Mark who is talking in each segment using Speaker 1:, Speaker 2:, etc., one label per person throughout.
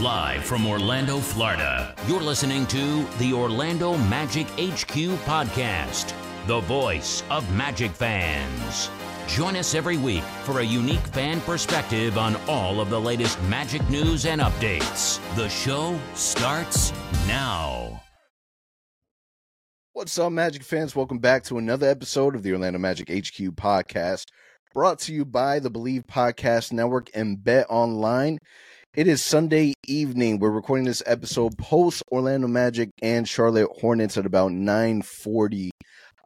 Speaker 1: Live from Orlando, Florida, you're listening to the Orlando Magic HQ podcast, the voice of Magic fans. Join us every week for a unique fan perspective on all of the latest Magic news and updates. The show starts now.
Speaker 2: What's up, Magic fans? Welcome back to another episode of the Orlando Magic HQ podcast, brought to you by the BLEAV Podcast Network and Bet Online. It is Sunday evening. We're recording this episode post Orlando Magic and Charlotte Hornets at about 9:40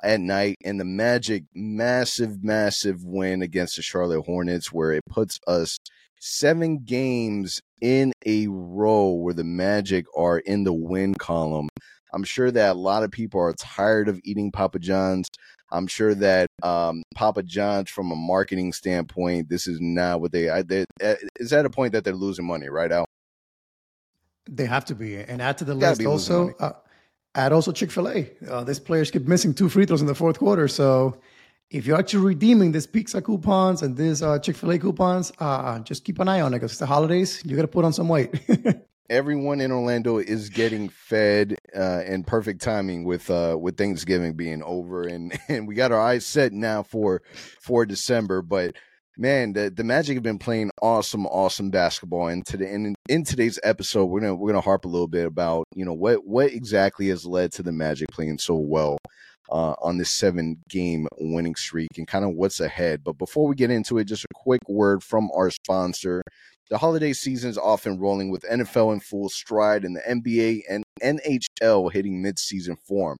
Speaker 2: at night and the Magic massive massive win against the Charlotte Hornets where it puts us 7 games in a row where the Magic are in the win column. I'm sure that a lot of people are tired of eating Papa John's. I'm sure that um, Papa John's, from a marketing standpoint, this is not what they, I, they uh, is at a point that they're losing money, right, Al?
Speaker 3: They have to be, and add to the list also. Uh, add also Chick Fil A. Uh, these players keep missing two free throws in the fourth quarter, so if you're actually redeeming these pizza coupons and these uh, Chick Fil A coupons, uh, just keep an eye on it because it's the holidays. You got to put on some weight.
Speaker 2: everyone in Orlando is getting fed uh, in perfect timing with uh, with Thanksgiving being over, and and we got our eyes set now for for December. But man, the, the Magic have been playing awesome, awesome basketball. And today, in, in today's episode, we're gonna we're gonna harp a little bit about you know what what exactly has led to the Magic playing so well. Uh, on this seven game winning streak and kind of what's ahead. But before we get into it, just a quick word from our sponsor, the holiday season is often rolling with NFL in full stride and the NBA and NHL hitting midseason form.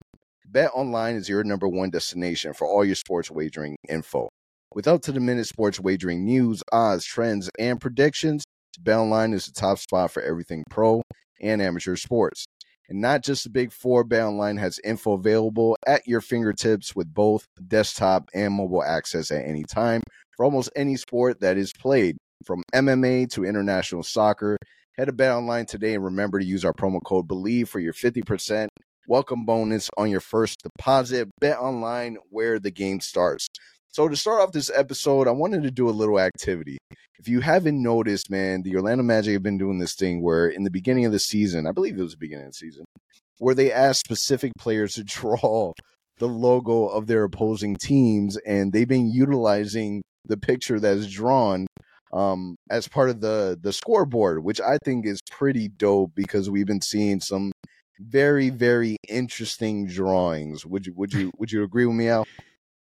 Speaker 2: Bet Online is your number one destination for all your sports wagering info. With up to the minute sports wagering news, odds, trends, and predictions, BetOnline is the top spot for everything pro and amateur sports. And not just the big four, BetOnline has info available at your fingertips with both desktop and mobile access at any time for almost any sport that is played. From MMA to international soccer, head to Bet Online today and remember to use our promo code BELIEVE for your 50% welcome bonus on your first deposit. Bet Online, where the game starts. So to start off this episode, I wanted to do a little activity. If you haven't noticed, man, the Orlando Magic have been doing this thing where in the beginning of the season, I believe it was the beginning of the season, where they asked specific players to draw the logo of their opposing teams, and they've been utilizing the picture that's drawn um, as part of the the scoreboard, which I think is pretty dope because we've been seeing some very very interesting drawings. Would you would you would you agree with me, Al?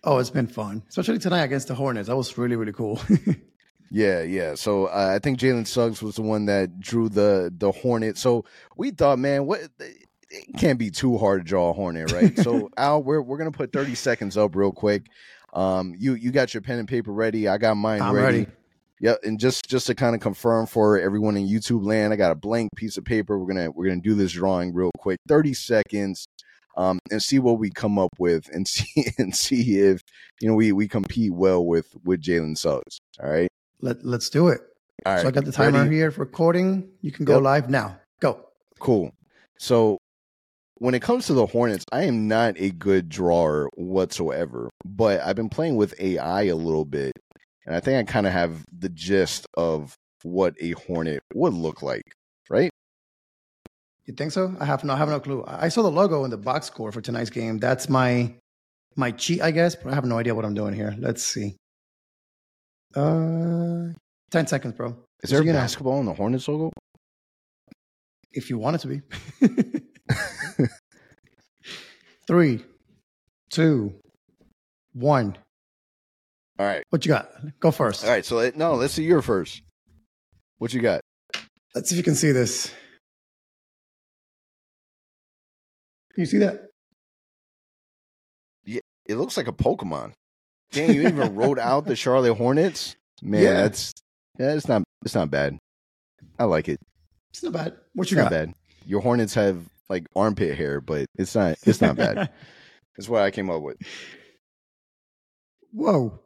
Speaker 3: Oh, it's been fun, especially tonight against the Hornets. That was really really cool.
Speaker 2: yeah, yeah. So uh, I think Jalen Suggs was the one that drew the the Hornet. So we thought, man, what it can't be too hard to draw a Hornet, right? so Al, we're we're gonna put thirty seconds up real quick. Um, you you got your pen and paper ready? I got mine
Speaker 3: I'm
Speaker 2: ready.
Speaker 3: ready.
Speaker 2: Yep, and just just to kind of confirm for everyone in YouTube land, I got a blank piece of paper. We're gonna we're gonna do this drawing real quick, thirty seconds, um, and see what we come up with, and see and see if you know we we compete well with with Jalen Suggs. All right,
Speaker 3: Let Let's do it.
Speaker 2: all right.
Speaker 3: So I got the timer
Speaker 2: Ready?
Speaker 3: here for recording. You can go
Speaker 2: Yep.
Speaker 3: live now. Go.
Speaker 2: Cool. So when it comes to the Hornets, I am not a good drawer whatsoever, but I've been playing with AI a little bit, and I think I kind of have the gist of what a Hornet would look like, right?
Speaker 3: You think so? I have no, I have no clue. I saw the logo in the box score for tonight's game. That's my my cheat, I guess, but I have no idea what I'm doing here. Let's see. Uh, ten seconds, bro.
Speaker 2: Is there
Speaker 3: know,
Speaker 2: basketball in the Hornets logo?
Speaker 3: if you want it to be. Three, two, one.
Speaker 2: All right.
Speaker 3: What you got? Go first.
Speaker 2: All right. So let, no, let's see your first. What you got?
Speaker 3: Let's see if you can see this. Can you see that?
Speaker 2: Yeah, It looks like a Pokemon. Dang, you even wrote out the Charlotte Hornets. Man,
Speaker 3: Yeah.
Speaker 2: that's yeah, it's not it's not bad. I like it.
Speaker 3: It's not bad. What
Speaker 2: It's
Speaker 3: you
Speaker 2: not
Speaker 3: got?
Speaker 2: bad. Your Hornets have like armpit hair, but it's not it's not bad. That's what I came up with.
Speaker 3: Whoa.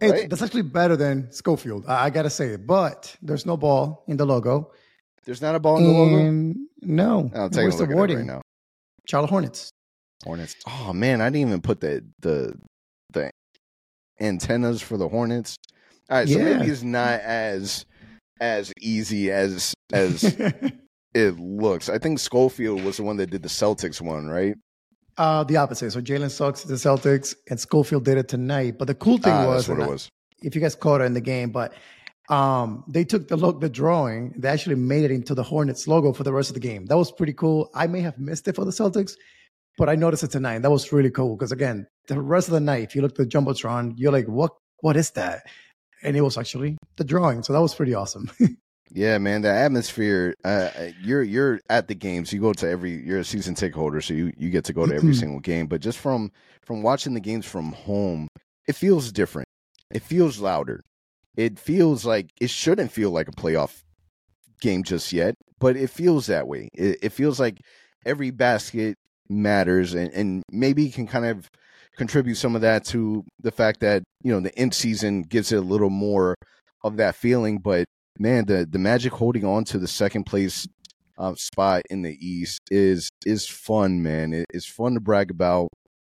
Speaker 2: Right?
Speaker 3: that's actually better than Schofield. I, I gotta say it, but there's no ball in the logo.
Speaker 2: There's not a ball in the logo.
Speaker 3: And no,
Speaker 2: I'll take a
Speaker 3: where's
Speaker 2: look
Speaker 3: the wording?
Speaker 2: right now.
Speaker 3: Charlotte Hornets.
Speaker 2: Hornets. Oh man, I didn't even put the the the antennas for the Hornets. All right, so
Speaker 3: Yeah.
Speaker 2: maybe it's not as as easy as as it looks. I think Schofield was the one that did the Celtics one, right?
Speaker 3: Uh, the opposite. So Jalen Suggs the Celtics, and Schofield did it tonight. But the cool thing ah, was,
Speaker 2: it was.
Speaker 3: if you guys caught it in the game, but um, they took the look, the drawing, they actually made it into the Hornets logo for the rest of the game. That was pretty cool. I may have missed it for the Celtics, but I noticed it tonight. That was really cool because again, the rest of the night, if you look at the jumbotron, you're like, what? What is that? And it was actually the drawing. So that was pretty awesome.
Speaker 2: yeah, man, the atmosphere. Uh, uh, you're you're at the games. You go to every. You're a season ticket holder, so you you get to go to every single game. But just from from watching the games from home, it feels different. It feels louder it feels like it shouldn't feel like a playoff game just yet, but it feels that way. It, it feels like every basket matters, and, and maybe can kind of contribute some of that to the fact that you know the in season gives it a little more of that feeling. But man, the the Magic holding on to the second place uh, spot in the East is is fun, man. It, it's fun to brag about.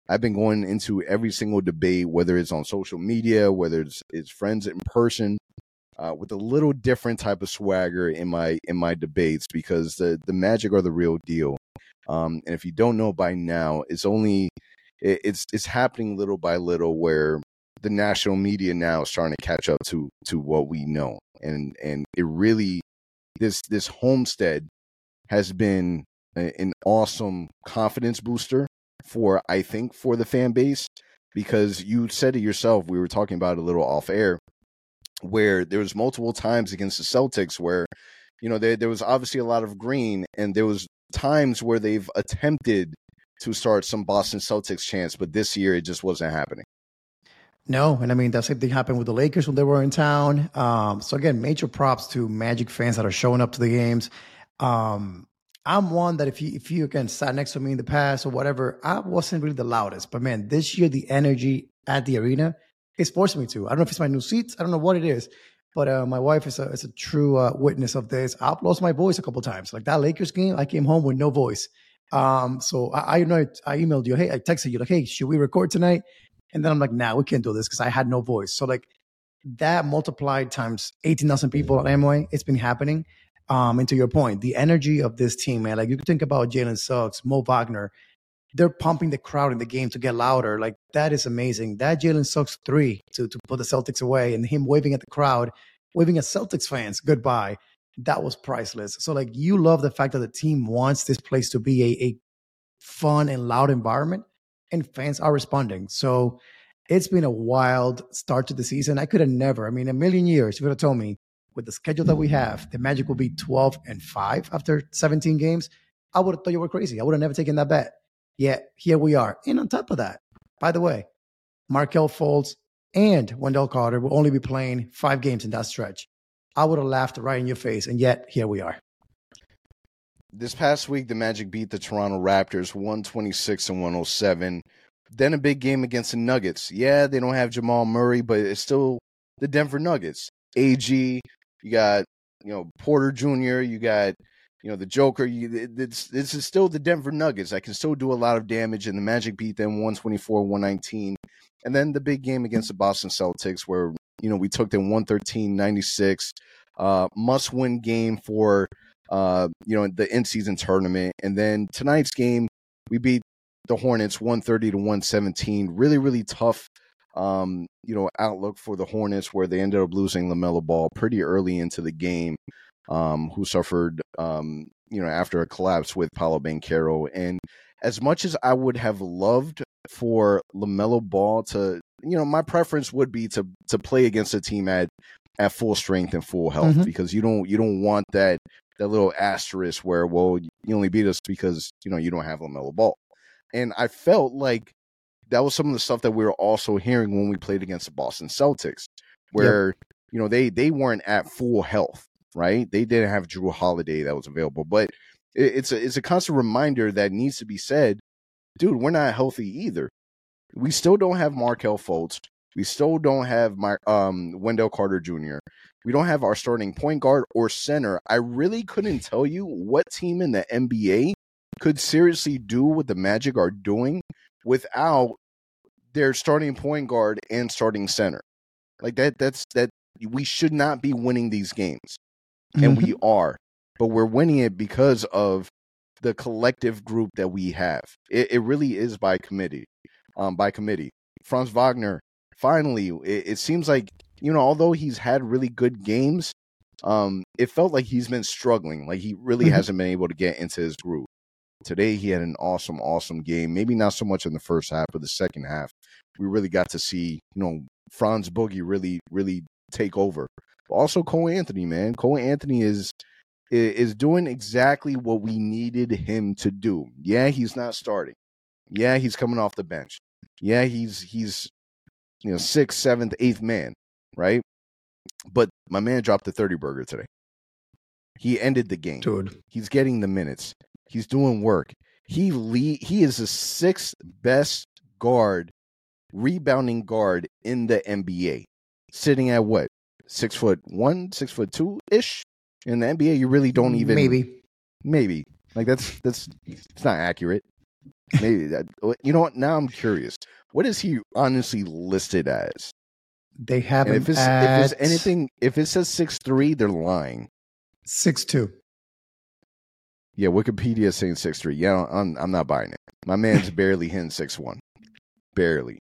Speaker 2: I've been going into every single debate, whether it's on social media, whether it's, it's friends in person, uh, with a little different type of swagger in my in my debates because the the Magic are the real deal. Um, and if you don't know by now, it's only it, it's it's happening little by little where the national media now is starting to catch up to to what we know, and and it really this this homestand has been a, an awesome confidence booster for I think for the fan base because you said it yourself. We were talking about a little off air where there was multiple times against the Celtics where you know there there was obviously a lot of green and there was times where they've attempted to start some Boston Celtics chance, but this year it just wasn't happening.
Speaker 3: No, and I mean that same thing happened with the Lakers when they were in town. Um, so again, major props to Magic fans that are showing up to the games. Um, I'm one that if you if you again sat next to me in the past or whatever, I wasn't really the loudest. But man, this year the energy at the arena is forcing me to. I don't know if it's my new seats. I don't know what it is. But uh, my wife is a is a true uh, witness of this. I've lost my voice a couple times. Like that Lakers game, I came home with no voice. Um, so I, I know I emailed you, hey, I texted you like, hey, should we record tonight? And then I'm like, nah, we can't do this because I had no voice. So like that multiplied times eighteen thousand people at Amway, it's been happening. Um, and to your point, the energy of this team, man, like you can think about Jalen Suggs, Mo Wagner, they're pumping the crowd in the game to get louder. Like that is amazing. That Jalen Suggs three to, to put the Celtics away and him waving at the crowd, waving at Celtics fans goodbye. That was priceless. So like you love the fact that the team wants this place to be a, a fun and loud environment and fans are responding. So it's been a wild start to the season. I could have never, I mean, a million years, if you would have told me with the schedule that we have, the Magic will be 12 and 5 after 17 games, I would have thought you were crazy. I would have never taken that bet. Yet here we are. And on top of that, by the way, Markelle Fultz and Wendell Carter will only be playing five games in that stretch. I would have laughed right in your face, and yet here we are.
Speaker 2: This past week, the Magic beat the Toronto Raptors 126 and 107. Then a big game against the Nuggets. Yeah, they don't have Jamal Murray, but it's still the Denver Nuggets. AG, you got you know Porter Jr. You got you know the Joker. You, this this is still the Denver Nuggets. I can still do a lot of damage, and the Magic beat them 124, 119. And then the big game against the Boston Celtics, where you know we took them 113, 96. Uh, must win game for uh, you know the in season tournament. And then tonight's game, we beat the Hornets 130 to 117. Really, really tough um, you know, outlook for the Hornets, where they ended up losing LaMelo Ball pretty early into the game, um, who suffered, um, you know, after a collapse with Paolo Banchero. And as much as I would have loved for LaMelo Ball to, you know, my preference would be to to play against a team at at full strength and full health mm-hmm. because you don't you don't want that that little asterisk where well you only beat us because you know you don't have LaMelo Ball. And I felt like that was some of the stuff that we were also hearing when we played against the Boston Celtics, where yep. you know they they weren't at full health, right? They didn't have Jrue Holiday that was available, but it, it's a it's a constant reminder that needs to be said, dude. We're not healthy either. We still don't have Markelle Fultz. We still don't have my um Wendell Carter Jr. We don't have our starting point guard or center. I really couldn't tell you what team in the NBA could seriously do what the Magic are doing without their starting point guard and starting center. Like that that's that we should not be winning these games. And mm-hmm. we are. but we're winning it because of the collective group that we have. It, it really is by committee, um, by committee. Franz Wagner, finally, it, it seems like you know, although he's had really good games, um, it felt like he's been struggling. Like he really mm-hmm. hasn't been able to get into his groove. Today he had an awesome, awesome game. Maybe not so much in the first half, but the second half, we really got to see, you know, Franz Boogie really, really take over. But also Cole Anthony, man. Cole Anthony is is doing exactly what we needed him to do. Yeah, he's not starting. Yeah, he's coming off the bench. Yeah, he's he's you know sixth, seventh, eighth man, right? But my man dropped the 30 burger today. He ended the game.
Speaker 3: Dude.
Speaker 2: He's getting the minutes. He's doing work. He lead, he is the sixth best guard, rebounding guard in the NBA. Sitting at what? Six foot one, six foot two ish? In the NBA, you really don't even
Speaker 3: maybe.
Speaker 2: Maybe. Like that's that's it's not accurate. Maybe that you know what? Now I'm curious. What is he honestly listed as?
Speaker 3: They have
Speaker 2: if it's, if it's anything, if it says six three, they're lying.
Speaker 3: Six two.
Speaker 2: Yeah, Wikipedia is saying six three. Yeah, I'm I'm not buying it. My man's barely hitting six one, barely,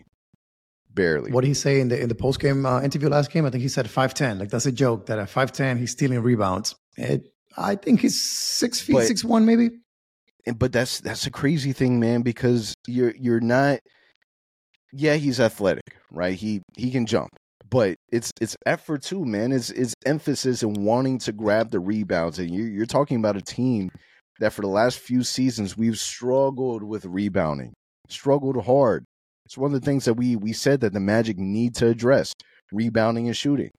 Speaker 2: barely.
Speaker 3: What did he say in the in the post game uh, interview last game? I think he said five ten. Like that's a joke that at five ten he's stealing rebounds. It, I think he's six feet but, six one maybe.
Speaker 2: But that's that's a crazy thing, man. Because you're you're not. Yeah, he's athletic, right? He he can jump but it's it's effort too, man. It's it's emphasis and wanting to grab the rebounds. And you're you're talking about a team that for the last few seasons we've struggled with rebounding, struggled hard. It's one of the things that we we said that the Magic need to address: rebounding and shooting.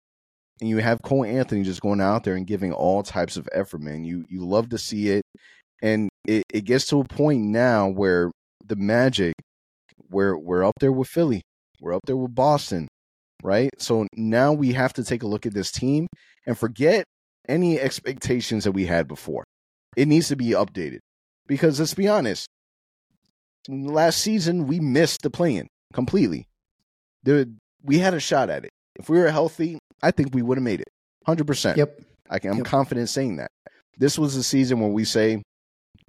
Speaker 2: And you have Cole Anthony just going out there and giving all types of effort, man. You you love to see it, and it, it gets to a point now where the Magic, we're we're up there with Philly, we're up there with Boston, right? So now we have to take a look at this team and forget any expectations that we had before. It needs to be updated because let's be honest, last season we missed the play-in completely. There, we had a shot at it. If we were healthy, I think we would have made it. 100%.
Speaker 3: Yep.
Speaker 2: I am
Speaker 3: yep.
Speaker 2: confident saying that. This was the season where we say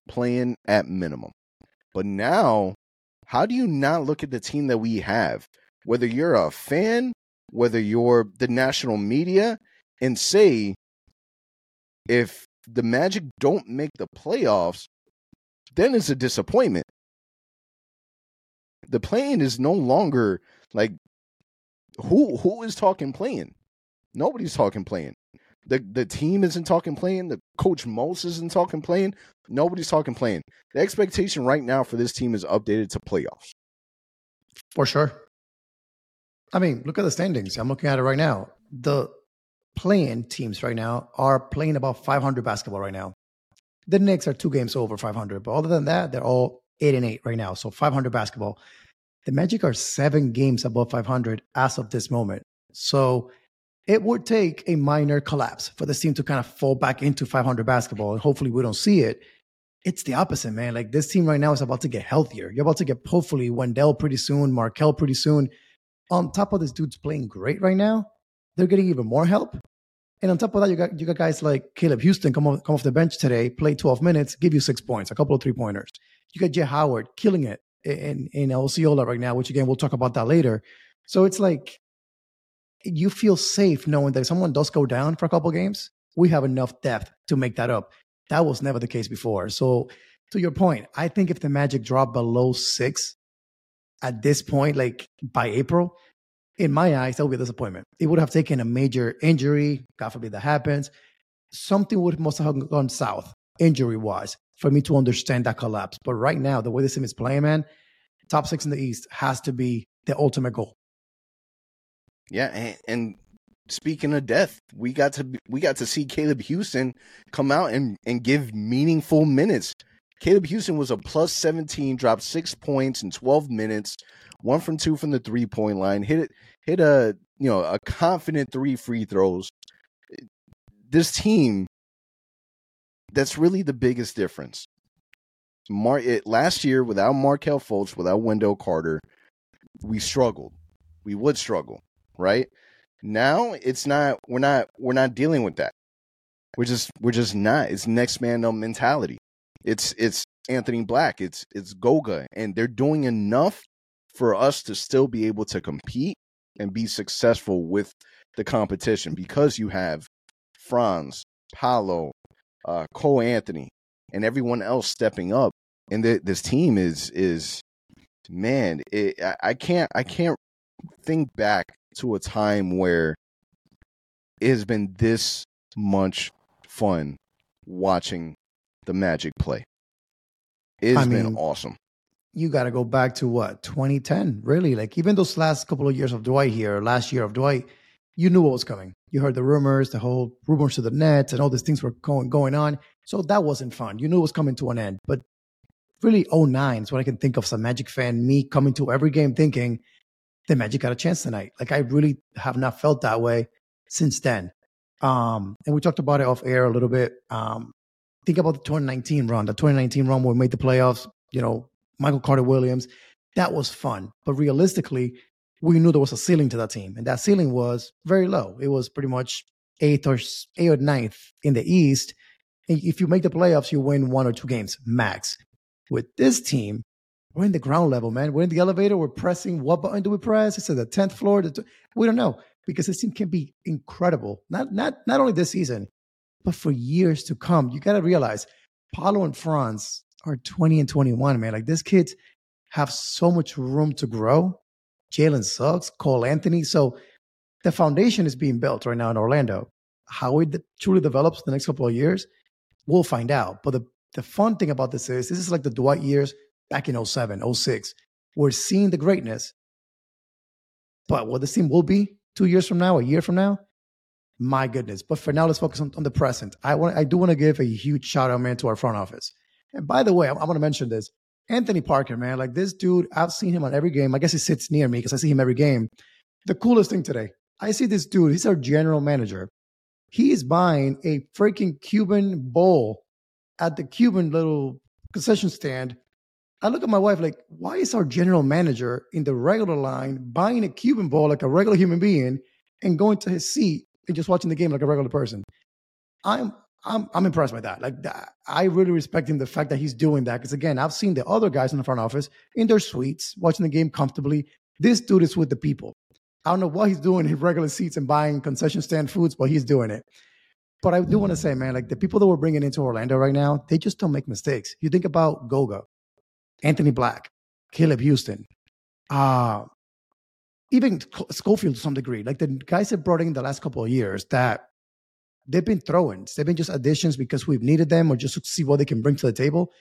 Speaker 2: playing at minimum. But now, how do you not look at the team that we have? Whether you're a fan whether you're the national media, and say if the Magic don't make the playoffs, then it's a disappointment. The play-in is no longer like who who is talking play-in? Nobody's talking play-in. The the team isn't talking play-in. The coach Mose isn't talking play-in. Nobody's talking play-in. The expectation right now for this team is updated to playoffs.
Speaker 3: For sure. I mean, look at the standings. I'm looking at it right now. The playing teams right now are playing about 500 basketball right now. The Knicks are two games over 500, but other than that, they're all eight and eight right now. So 500 basketball. The Magic are seven games above 500 as of this moment. So it would take a minor collapse for this team to kind of fall back into 500 basketball, and hopefully we don't see it. It's the opposite, man. Like this team right now is about to get healthier. You're about to get hopefully Wendell pretty soon, Markelle pretty soon on top of this dude's playing great right now, they're getting even more help. And on top of that, you got you got guys like Caleb Houstan come off, come off the bench today, play 12 minutes, give you six points, a couple of three pointers. You got Jett Howard killing it in in Osceola right now, which again we'll talk about that later. So it's like you feel safe knowing that if someone does go down for a couple games, we have enough depth to make that up. That was never the case before. So to your point, I think if the Magic drop below six, at this point, like by April, in my eyes, that would be a disappointment. It would have taken a major injury, God forbid that happens. Something would must have gone south, injury wise, for me to understand that collapse. But right now, the way this team is playing, man, top six in the East has to be the ultimate goal.
Speaker 2: Yeah, and, and speaking of death, we got to we got to see Caleb Houstan come out and and give meaningful minutes. Caleb Houstan was a plus 17, dropped six points in 12 minutes, one from two from the three point line, hit it, hit a you know a confident three free throws. This team, that's really the biggest difference. Mar- it, last year, without Markelle Fultz, without Wendell Carter, we struggled. We would struggle, right? Now it's not. We're not. We're not dealing with that. We're just we're just not. It's next man up mentality. It's it's Anthony Black. It's it's Goga, and they're doing enough for us to still be able to compete and be successful with the competition because you have Franz, Paolo, uh, Cole Anthony, and everyone else stepping up. And the, this team is is man, it, I, I can't I can't think back to a time where it has been this much fun watching the Magic play. It's I mean, been awesome.
Speaker 3: You got to go back to what 2010, really? Like even those last couple of years of Dwight here, last year of Dwight, you knew what was coming. You heard the rumors, the whole rumors to the Nets, and all these things were going going on. So that wasn't fun. You knew it was coming to an end. But really, 09 is what I can think of a Magic fan. Me coming to every game thinking the Magic got a chance tonight. Like I really have not felt that way since then. Um, and we talked about it off air a little bit. Um, think about the 2019 run, the 2019 run where we made the playoffs. You know, Michael Carter Williams. That was fun, but realistically, we knew there was a ceiling to that team, and that ceiling was very low. It was pretty much eighth or eighth or ninth in the East. And if you make the playoffs, you win one or two games max. With this team, we're in the ground level, man. We're in the elevator. We're pressing. What button do we press? It's at the tenth floor. We don't know because this team can be incredible. Not not not only this season, but for years to come. You got to realize Paolo and Franz are 20 and 21, man. Like these kids have so much room to grow. Jalen Suggs, Cole Anthony. So the foundation is being built right now in Orlando. How it truly develops the next couple of years, we'll find out. But the, the fun thing about this is this is like the Dwight years back in 07, 06. We're seeing the greatness. But what this team will be two years from now, a year from now, my goodness. But for now, let's focus on, on the present. I want, I do want to give a huge shout out, man, to our front office. And by the way, I'm, I'm going to mention this. Anthony Parker, man, like this dude, I've seen him on every game. I guess he sits near me because I see him every game. The coolest thing today, I see this dude. He's our general manager. He is buying a freaking Cuban bowl at the Cuban little concession stand. I look at my wife like, why is our general manager in the regular line buying a Cuban bowl like a regular human being and going to his seat and just watching the game like a regular person? I'm I'm I'm impressed by that. Like I really respect him the fact that he's doing that because again, I've seen the other guys in the front office in their suites watching the game comfortably. This dude is with the people. I don't know what he's doing in regular seats and buying concession stand foods, but he's doing it. But I do want to say, man, like the people that we're bringing into Orlando right now, they just don't make mistakes. You think about Goga, Anthony Black, Caleb Houstan, uh, even Schofield to some degree, like the guys that brought in the last couple of years that they've been throw-ins. They've been just additions because we've needed them or just to see what they can bring to the table.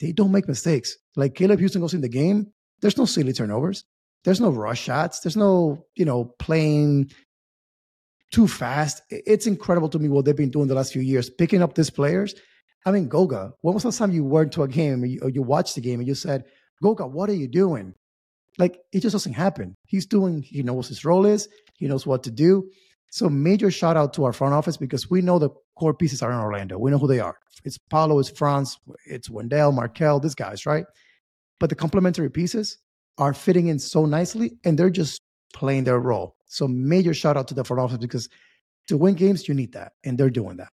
Speaker 3: They don't make mistakes. Like Caleb Houstan goes in the game, there's no silly turnovers. There's no rush shots. There's no, you know, playing too fast. It's incredible to me what they've been doing the last few years, picking up these players I mean, Goga, when was the last time you went to a game or you, or you watched the game and you said, Goga, what are you doing? Like, it just doesn't happen. He's doing, he knows his role is, he knows what to do. So, major shout out to our front office because we know the core pieces are in Orlando. We know who they are. It's Paolo, it's Franz, it's Wendell, Markelle, these guys, right? But the complementary pieces are fitting in so nicely and they're just playing their role. So, major shout out to the front office because to win games, you need that. And they're doing that.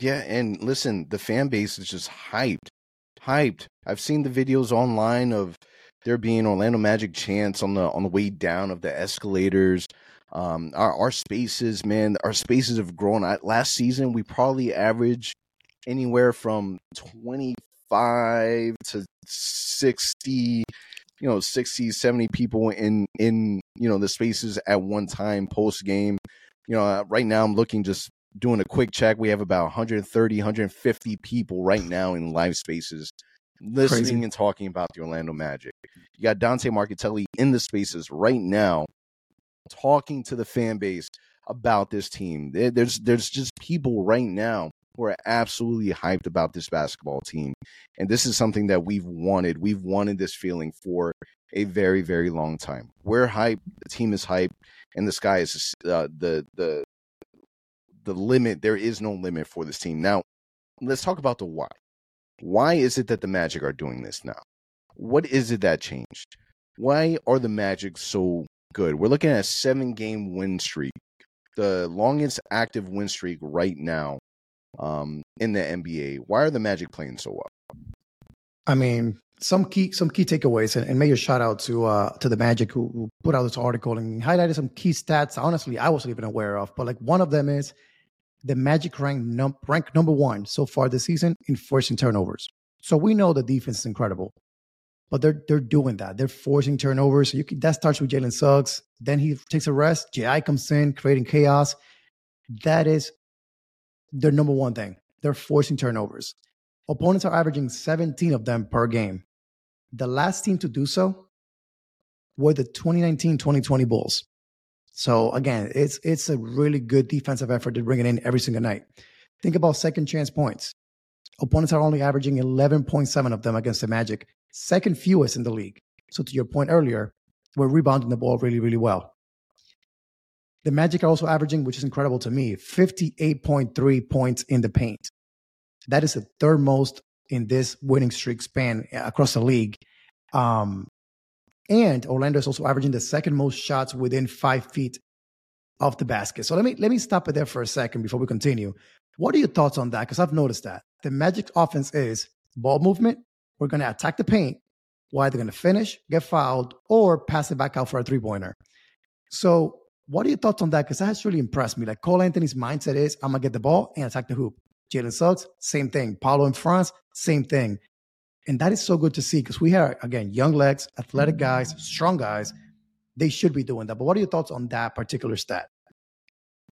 Speaker 2: Yeah, and listen, the fan base is just hyped. Hyped. I've seen the videos online of there being Orlando Magic chants on the on the way down of the escalators. Um, our our spaces, man, our spaces have grown. I, last season, we probably averaged anywhere from twenty five to sixty, you know, 60, 70 people in in you know the spaces at one time post game. You know, uh, right now I'm looking just doing a quick check, we have about 130, 150 people right now in live spaces listening Crazy. and talking about the Orlando Magic. You got Dante Marchitelli in the spaces right now talking to the fan base about this team. There's there's just people right now who are absolutely hyped about this basketball team. And this is something that we've wanted. We've wanted this feeling for a very, very long time. We're hyped. The team is hyped, and the sky is uh, the the the limit. There is no limit for this team. Now, let's talk about the why. Why is it that the Magic are doing this now? What is it that changed? Why are the Magic so good? We're looking at a seven game win streak the longest active win streak right now um, in the NBA. Why are the Magic playing so well?
Speaker 3: I mean, some key some key takeaways, and, and major shout out to uh, to the Magic who, who put out this article and highlighted some key stats. Honestly, I wasn't even aware of, but like one of them is the Magic rank num- number one so far this season in forcing turnovers. So we know the defense is incredible, but they're they're doing that. They're forcing turnovers. So you can, that starts with Jalen Suggs. Then he takes a rest. Ji comes in, creating chaos. That is their number one thing. They're forcing turnovers. Opponents are averaging 17 of them per game. The last team to do so were the 2019-2020 Bulls. So again, it's it's a really good defensive effort to bring it in every single night. Think about second chance points. Opponents are only averaging 11.7 of them against the Magic, second fewest in the league. So to your point earlier, we're rebounding the ball really, really well. The Magic are also averaging, which is incredible to me, 58.3 points in the paint. That is the third most in this winning streak span across the league. Um, and Orlando is also averaging the second most shots within five feet of the basket. So let me let me stop it there for a second before we continue. What are your thoughts on that? Because I've noticed that the Magic offense is ball movement. We're going to attack the paint. Why they're going to finish, get fouled, or pass it back out for a three pointer. So, what are your thoughts on that? Because that has really impressed me. Like Cole Anthony's mindset is, I'm gonna get the ball and attack the hoop. Jalen Suggs, same thing. Paolo and Franz, same thing. And that is so good to see because we have, again, young legs, athletic guys, mm. strong guys. They should be doing that. But what are your thoughts on that particular stat?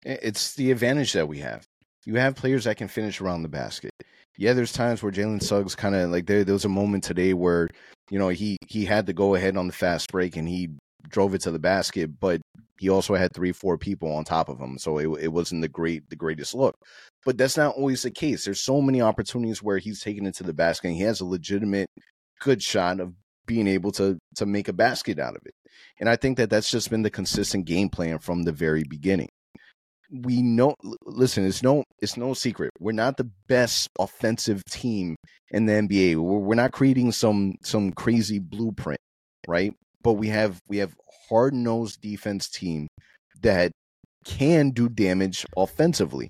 Speaker 2: It's the advantage that we have. You have players that can finish around the basket. Yeah, there's times where Jalen Suggs kind of like there. There was a moment today where you know he he had to go ahead on the fast break and he drove it to the basket, but he also had three, four people on top of him, so it, it wasn't the great the greatest look. But that's not always the case. There's so many opportunities where he's taken it to the basket and he has a legitimate good shot of being able to to make a basket out of it. And I think that that's just been the consistent game plan from the very beginning. We know listen, it's no it's no secret. We're not the best offensive team in the NBA. We're, we're not creating some some crazy blueprint, right? But we have we have hard-nosed defense team that can do damage offensively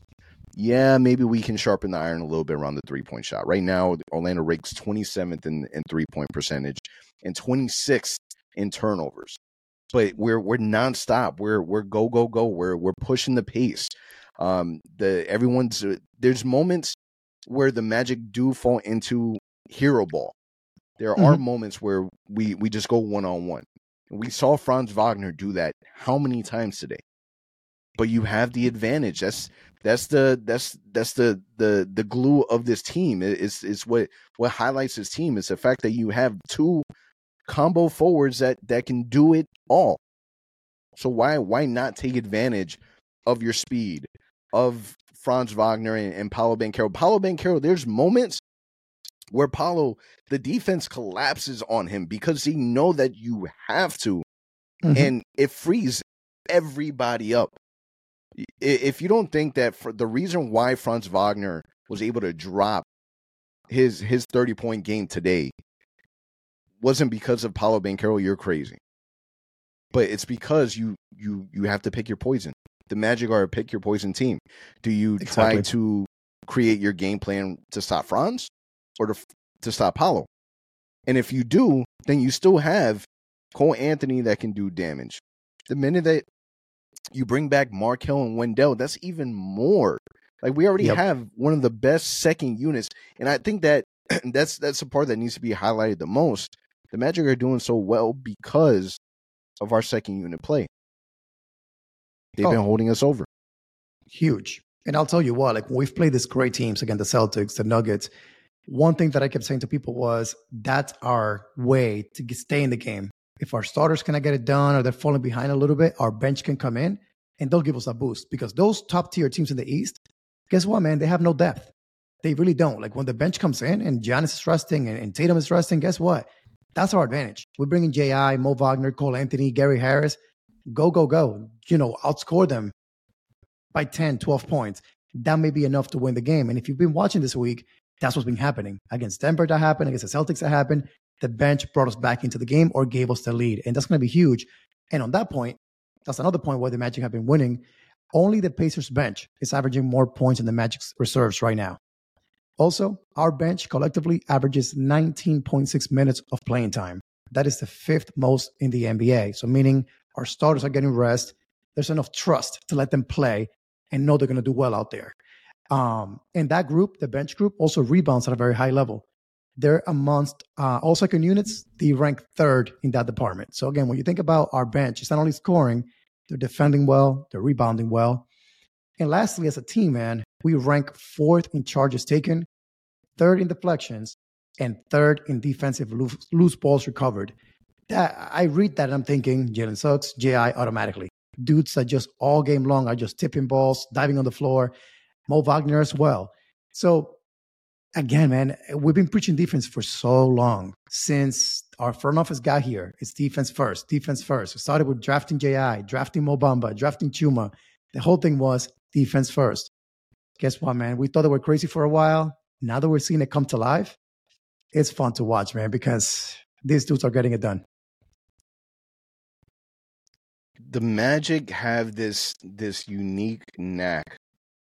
Speaker 2: yeah, maybe we can sharpen the iron a little bit around the three point shot. Right now, Orlando ranks 27th in, in three point percentage and 26th in turnovers. But we're we're nonstop. We're we're go go go. We're we're pushing the pace. Um, the everyone's uh, there's moments where the Magic do fall into hero ball. There mm-hmm. are moments where we we just go one on one. We saw Franz Wagner do that how many times today? But you have the advantage. That's that's the that's that's the the the glue of this team. It's is what what highlights this team is the fact that you have two combo forwards that that can do it all. So why why not take advantage of your speed of Franz Wagner and, and Paolo Banchero? Paolo Banchero, there's moments where Paolo the defense collapses on him because he know that you have to, mm-hmm. and it frees everybody up if you don't think that for the reason why Franz Wagner was able to drop his his 30 point game today wasn't because of Paolo Banchero, you're crazy. But it's because you you you have to pick your poison. The Magic are a pick your poison team. Do you exactly. try to create your game plan to stop Franz or to to stop Paolo. And if you do, then you still have Cole Anthony that can do damage. The minute that you bring back Markelle and Wendell, that's even more. Like we already yep. have one of the best second units, and I think that that's that's the part that needs to be highlighted the most. The Magic are doing so well because of our second unit play. They've oh, been holding us over.
Speaker 3: Huge. And I'll tell you what, like we've played these great teams against the Celtics, the Nuggets. One thing that I kept saying to people was that's our way to stay in the game if our starters cannot get it done or they're falling behind a little bit, our bench can come in and they'll give us a boost because those top tier teams in the East, guess what, man? They have no depth. They really don't. Like when the bench comes in and Giannis is resting and, and Tatum is resting, guess what? That's our advantage. We're bringing J.I., Mo Wagner, Cole Anthony, Gary Harris. Go, go, go. You know, outscore them by 10, 12 points. That may be enough to win the game. And if you've been watching this week, that's what's been happening. Against Denver, that happened. Against the Celtics, that happened the bench brought us back into the game or gave us the lead. And that's going to be huge. And on that point, that's another point where the Magic have been winning. Only the Pacers bench is averaging more points than the Magic's reserves right now. Also, our bench collectively averages 19.6 minutes of playing time. That is the fifth most in the NBA. So, meaning our starters are getting rest. There's enough trust to let them play and know they're going to do well out there. Um, and that group, the bench group, also rebounds at a very high level. They're amongst uh, all second units, they rank third in that department. So again, when you think about our bench, it's not only scoring, they're defending well, they're rebounding well. And lastly, as a team, man, we rank fourth in charges taken, third in deflections, and third in defensive loose, loose balls recovered. That I read that and I'm thinking Jalen Suggs, JI automatically. Dudes that just all game long are just tipping balls, diving on the floor. Mo Wagner as well. So again, man, we've been preaching defense for so long since our front office got here. It's defense first, defense first. We started with drafting JI, drafting Mo Bamba, drafting Chuma. The whole thing was defense first. Guess what, man? We thought they were crazy for a while. Now that we're seeing it come to life, it's fun to watch, man, because these dudes are getting it done.
Speaker 2: The Magic have this this unique knack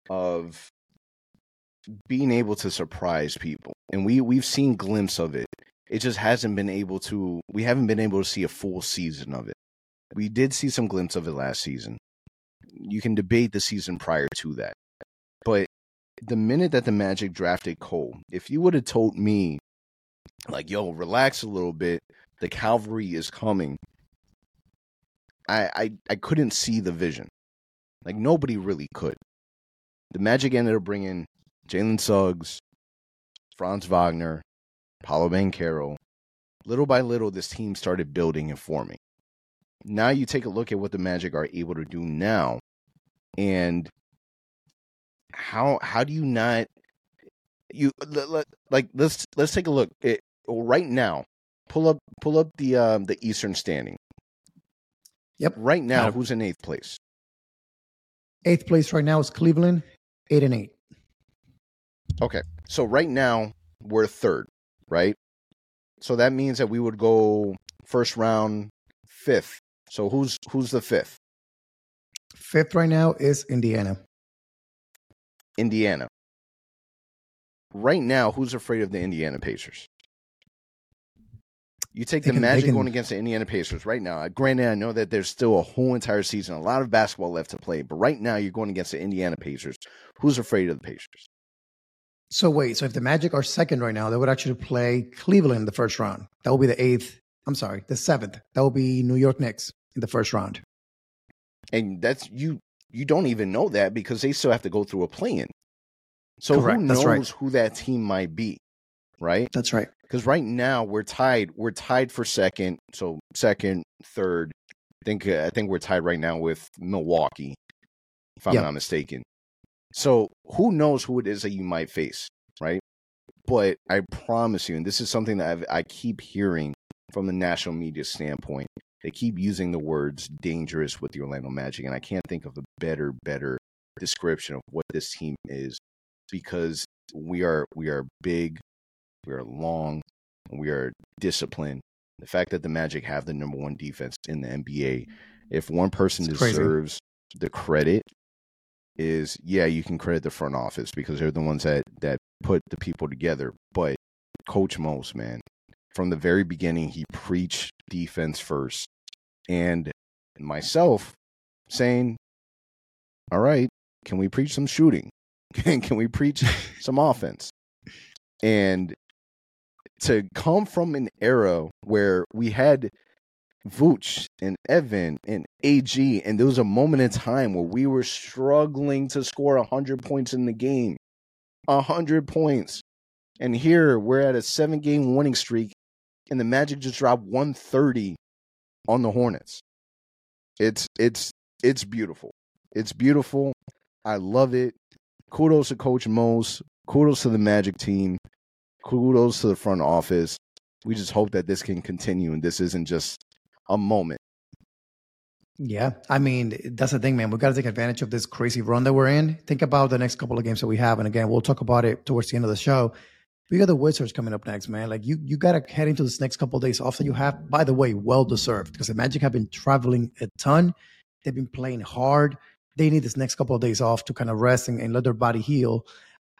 Speaker 2: of being able to surprise people. And we we've seen glimpse of it. It just hasn't been able to we haven't been able to see a full season of it. We did see some glimpse of it last season. You can debate the season prior to that. But the minute that the Magic drafted Cole, if you would have told me like, yo, relax a little bit, the cavalry is coming. I I, I couldn't see the vision. Like nobody really could. The Magic ended up bringing Jalen Suggs, Franz Wagner, Paolo Banchero. Little by little, this team started building and forming. Now you take a look at what the Magic are able to do now, and how how do you not you like let's let's take a look it, right now. Pull up pull up the um, the Eastern standing.
Speaker 3: Yep.
Speaker 2: Right now, who's in eighth place?
Speaker 3: Eighth place right now is Cleveland, eight and eight.
Speaker 2: Okay. So right now we're third, right? So that means that we would go first round fifth. So who's who's the fifth?
Speaker 3: Fifth right now is Indiana.
Speaker 2: Indiana. Right now, who's afraid of the Indiana Pacers? You take the can, Magic can... going against the Indiana Pacers right now. Granted, I know that there's still a whole entire season, a lot of basketball left to play, but right now you're going against the Indiana Pacers. Who's afraid of the Pacers?
Speaker 3: So wait, so if the Magic are second right now, they would actually play Cleveland in the first round. That will be the eighth. I'm sorry, the seventh. That will be New York Knicks in the first round.
Speaker 2: And that's you. You don't even know that because they still have to go through a play-in. So Correct. who knows right. who that team might be, right?
Speaker 3: That's right.
Speaker 2: Because right now we're tied. We're tied for second. So second, third. I think uh, I think we're tied right now with Milwaukee, if I'm yep. not mistaken. So who knows who it is that you might face, right? But I promise you, and this is something that I've, I keep hearing from the national media standpoint. They keep using the words dangerous with the Orlando Magic, and I can't think of a better, better description of what this team is because we are we are big, we are long, and we are disciplined. The fact that the Magic have the number one defense in the NBA, if one person it's deserves crazy. the credit, is yeah, you can credit the front office because they're the ones that that put the people together. But Coach Mose, man, from the very beginning, he preached defense first, and myself saying, "All right, can we preach some shooting? Can we preach some offense?" And to come from an era where we had Vooch and Evan and AG, and there was a moment in time where we were struggling to score 100 points in the game. 100 points. And here we're at a seven game winning streak, and the Magic just dropped 130 on the Hornets. It's it's it's beautiful. It's beautiful. I love it. Kudos to Coach Mose. Kudos to the Magic team. Kudos to the front office. We just hope that this can continue and this isn't just a moment.
Speaker 3: Yeah, I mean that's the thing, man. We got to take advantage of this crazy run that we're in. Think about the next couple of games that we have, and again, we'll talk about it towards the end of the show. We got the Wizards coming up next, man. Like you, you got to head into this next couple of days off that you have. By the way, well deserved because the Magic have been traveling a ton. They've been playing hard. they need this next couple of days off to kind of rest and, and let their body heal.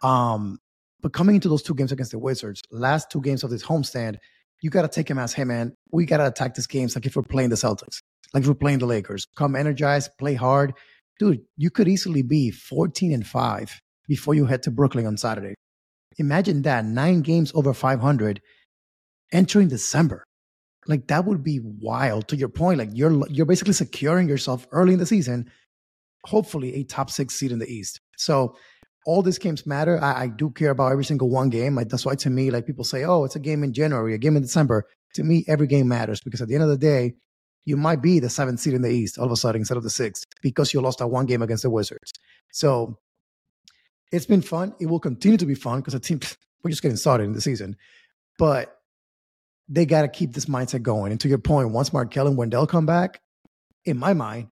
Speaker 3: Um, but coming into those two games against the Wizards, last two games of this homestand, you got to take him as, hey, man, we got to attack these games like if we're playing the Celtics, like if we're playing the Lakers. Come energized, play hard. Dude, you could easily be 14 and 5 before you head to Brooklyn on Saturday. Imagine that nine games over 500 entering December. Like that would be wild to your point. Like you're you're basically securing yourself early in the season, hopefully a top six seed in the East. So all these games matter. I, I do care about every single one game. Like, that's why to me, like people say, oh, it's a game in January, a game in December. To me, every game matters because at the end of the day, you might be the seventh seed in the East all of a sudden instead of the sixth because you lost that one game against the Wizards. So it's been fun. It will continue to be fun because the team we're just getting started in the season, but they got to keep this mindset going. And to your point, once Markelle and Wendell come back, in my mind,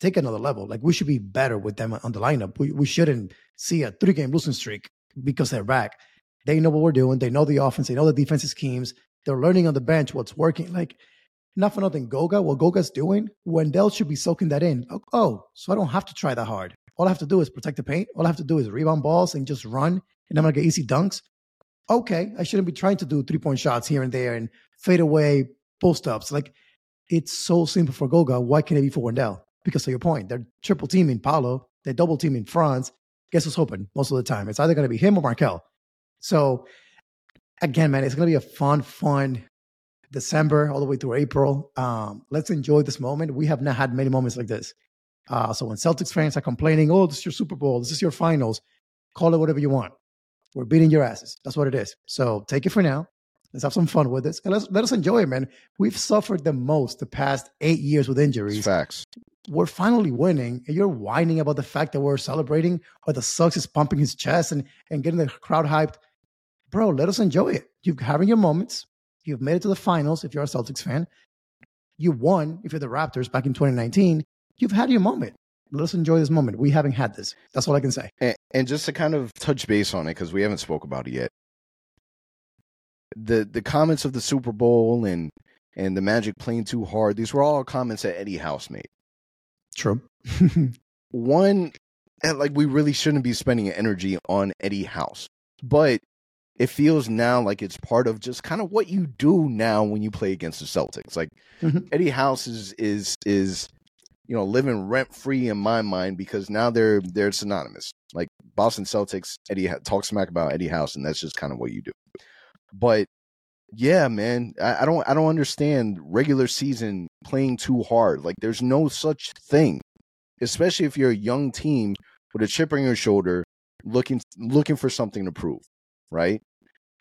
Speaker 3: take another level. Like we should be better with them on the lineup. We we shouldn't see a three game losing streak because they're back. They know what we're doing. They know the offense. They know the defensive schemes. They're learning on the bench what's working. Like not for nothing, Goga. What Goga's doing, Wendell should be soaking that in. Oh, so I don't have to try that hard. All I have to do is protect the paint. All I have to do is rebound balls and just run, and I'm gonna get easy dunks. Okay, I shouldn't be trying to do three point shots here and there and fade away post ups. Like it's so simple for Goga. Why can't it be for Wendell? Because of your point, they're triple teaming Paolo, they're double teaming Franz. Guess who's open most of the time? It's either going to be him or Markelle. So again, man, it's going to be a fun, fun December all the way through April. Um, let's enjoy this moment. We have not had many moments like this. Uh, so when Celtics fans are complaining, oh, this is your Super Bowl, this is your finals, call it whatever you want. We're beating your asses. That's what it is. So take it for now. Let's have some fun with this and let's let us enjoy it, man. We've suffered the most the past eight years with injuries.
Speaker 2: Facts.
Speaker 3: We're finally winning, and you're whining about the fact that we're celebrating, or the Suggs is pumping his chest and and getting the crowd hyped. Bro, let us enjoy it. You're having your moments. You've made it to the finals if you're a Celtics fan. You won if you're the Raptors back in 2019. You've had your moment. Let us enjoy this moment. We haven't had this. That's all I can say.
Speaker 2: And, and just to kind of touch base on it, because we haven't spoke about it yet the the comments of the Super Bowl and and the Magic playing too hard. These were all comments that Eddie House made.
Speaker 3: True.
Speaker 2: One, eh, like we really shouldn't be spending energy on Eddie House, but it feels now like it's part of just kind of what you do now when you play against the Celtics. Like mm-hmm. Eddie House is is is you know living rent free in my mind because now they're they're synonymous. Like Boston Celtics, Eddie talks smack about Eddie House, and that's just kind of what you do. But yeah, man, I, I don't I don't understand regular season playing too hard. Like there's no such thing. Especially if you're a young team with a chip on your shoulder looking looking for something to prove, right?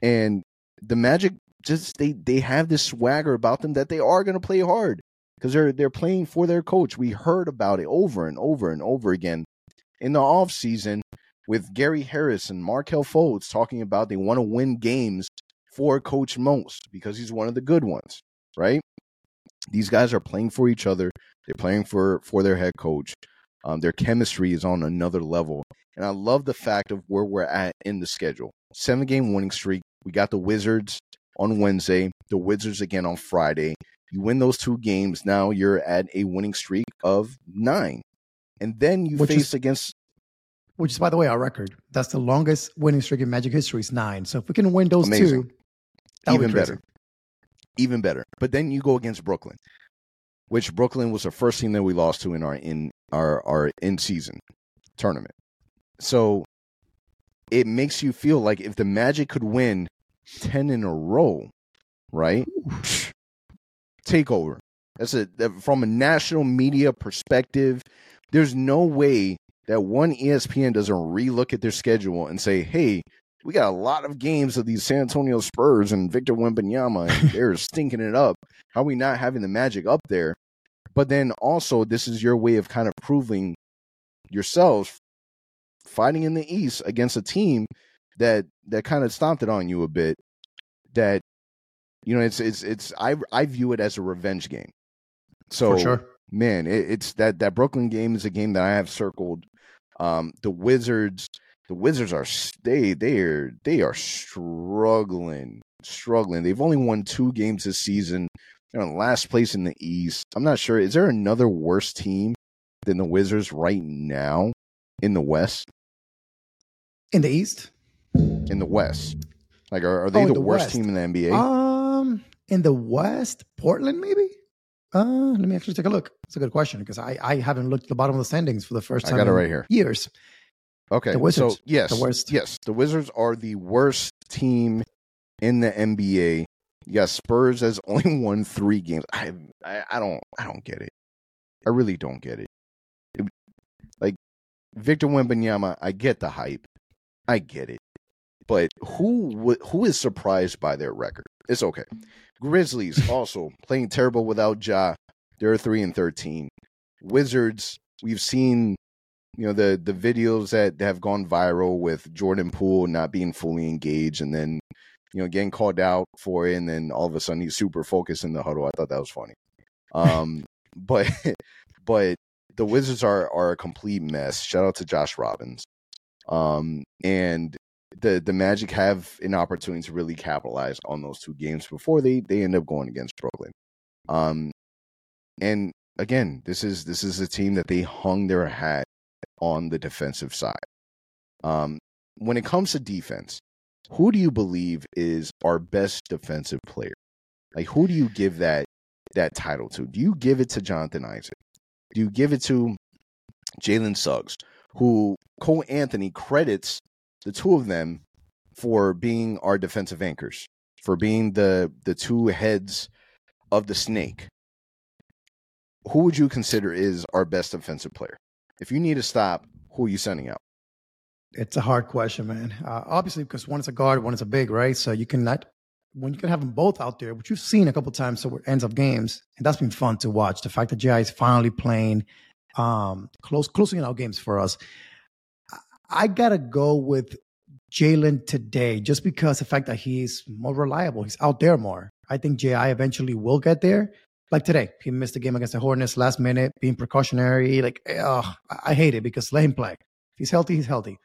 Speaker 2: And the Magic just they they have this swagger about them that they are going to play hard because they're they're playing for their coach. We heard about it over and over and over again in the off season with Gary Harris and Markelle Fultz talking about they want to win games for Coach Mose because he's one of the good ones, right? These guys are playing for each other. They're playing for for their head coach. Um, their chemistry is on another level, and I love the fact of where we're at in the schedule. Seven game winning streak. We got the Wizards on Wednesday. The Wizards again on Friday. You win those two games, now you're at a winning streak of nine, and then you Which face is- against
Speaker 3: which is by the way our record. That's the longest winning streak in Magic history is nine. So if we can win those Amazing. two,
Speaker 2: even better. Even better. But then you go against Brooklyn, which Brooklyn was the first team that we lost to in our in our our in season tournament. So it makes you feel like if the Magic could win ten in a row, right? Takeover. That's a from a national media perspective. There's no way that one ESPN doesn't relook at their schedule and say, "Hey, we got a lot of games of these San Antonio Spurs and Victor Wembanyama, and they're stinking it up. How are we not having the Magic up there? But then also, this is your way of kind of proving yourselves fighting in the East against a team that that kind of stomped it on you a bit. That you know, it's it's it's I I view it as a revenge game. So
Speaker 3: sure.
Speaker 2: man, it, it's that that Brooklyn game is a game that I have circled. Um, the Wizards the Wizards are they they are they are struggling, struggling. They've only won two games this season. They're in last place in the East. I'm not sure. Is there another worse team than the Wizards right now in the West?
Speaker 3: In the East?
Speaker 2: In the West. Like, are, are they oh, the, the, worst West. team in the NBA?
Speaker 3: Um, in the West, Portland, maybe. Uh, let me actually take a look. It's a good question because I, I haven't looked at the bottom of the standings for the first time.
Speaker 2: I got it right here.
Speaker 3: Years.
Speaker 2: Okay. The Wizards. So yes, the worst. Yes, the Wizards are the worst team in the NBA. Yes, Spurs has only won three games. I, I, I don't I don't get it. I really don't get it. it like Victor Wembanyama, I get the hype. I get it. But who who is surprised by their record? It's okay. Grizzlies also playing terrible without Ja. They're three and thirteen. Wizards, we've seen you know the the videos that have gone viral with Jordan Poole not being fully engaged and then you know getting called out for it and then all of a sudden he's super focused in the huddle. I thought that was funny. Um, but but the Wizards are are a complete mess. Shout out to Josh Robbins. Um, and the the Magic have an opportunity to really capitalize on those two games before they they end up going against Brooklyn. Um, and again, this is this is a team that they hung their hat on the defensive side. Um, when it comes to defense, who do you believe is our best defensive player? Like, who do you give that that title to? Do you give it to Jonathan Isaac? Do you give it to Jalen Suggs, who Cole Anthony credits the two of them for being our defensive anchors, for being the the two heads of the snake. Who would you consider is our best defensive player? If you need to stop, who are you sending out?
Speaker 3: It's a hard question, man. Uh, obviously, because one is a guard, one is a big, right? So you cannot when you can have them both out there, which you've seen a couple times so it ends of games, and that's been fun to watch. The fact that Jai is finally playing um, close, closing out games for us. I gotta go with Jalen today, just because the fact that he's more reliable, he's out there more. I think Ji eventually will get there. Like today, he missed the game against the Hornets last minute, being precautionary. Like, I hate it because let him play. If he's healthy, he's healthy.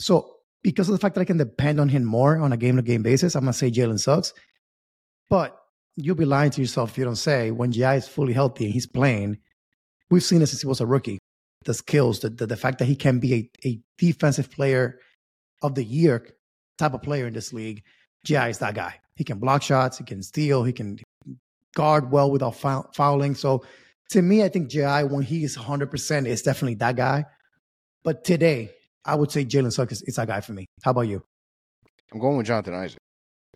Speaker 3: So because of the fact that I can depend on him more on a game to game basis, I'm gonna say Jalen Suggs. But you'll be lying to yourself if you don't say when Ji is fully healthy and he's playing. We've seen this since he was a rookie. The skills, the, the, the fact that he can be a, a defensive player of the year type of player in this league. Ji is that guy. He can block shots, he can steal, he can guard well without foul, fouling. So to me, I think Ji when he is 100% is definitely that guy. But today, I would say Jalen Suggs is, is that guy for me. How about you?
Speaker 2: I'm going with Jonathan Isaac.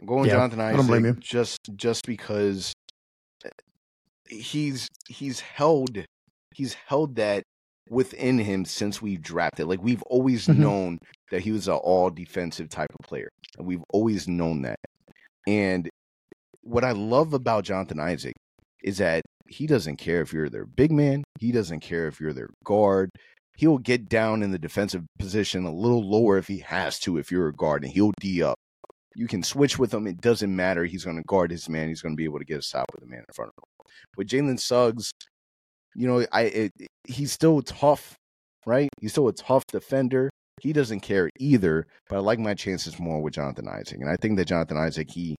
Speaker 2: I'm going yeah, Jonathan Isaac. I don't blame you. Just just because he's he's held he's held that within him since we drafted. Like we've always mm-hmm. known that he was an all defensive type of player. And we've always known that. And what I love about Jonathan Isaac is that he doesn't care if you're their big man. He doesn't care if you're their guard he'll get down in the defensive position a little lower if he has to, if you're a guard, and he'll D up. You can switch with him. It doesn't matter. He's going to guard his man. He's going to be able to get a stop with the man in front of him. With Jalen Suggs, you know, I it, he's still tough, right? He's still a tough defender. He doesn't care either, but I like my chances more with Jonathan Isaac. And I think that Jonathan Isaac, he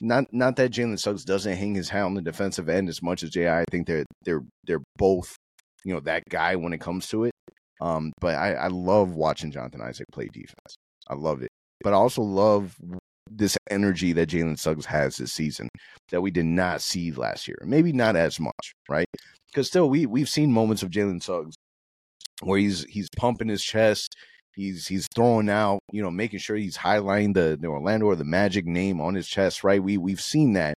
Speaker 2: not not that Jalen Suggs doesn't hang his hat on the defensive end as much as Ji. I think they're they're they're both, you know, that guy when it comes to it. Um, but I, I love watching Jonathan Isaac play defense. I love it. But I also love this energy that Jalen Suggs has this season that we did not see last year. Maybe not as much, right? Because still we we've seen moments of Jalen Suggs where he's he's pumping his chest, he's he's throwing out, you know, making sure he's highlighting the, the Orlando or the Magic name on his chest, right? We we've seen that,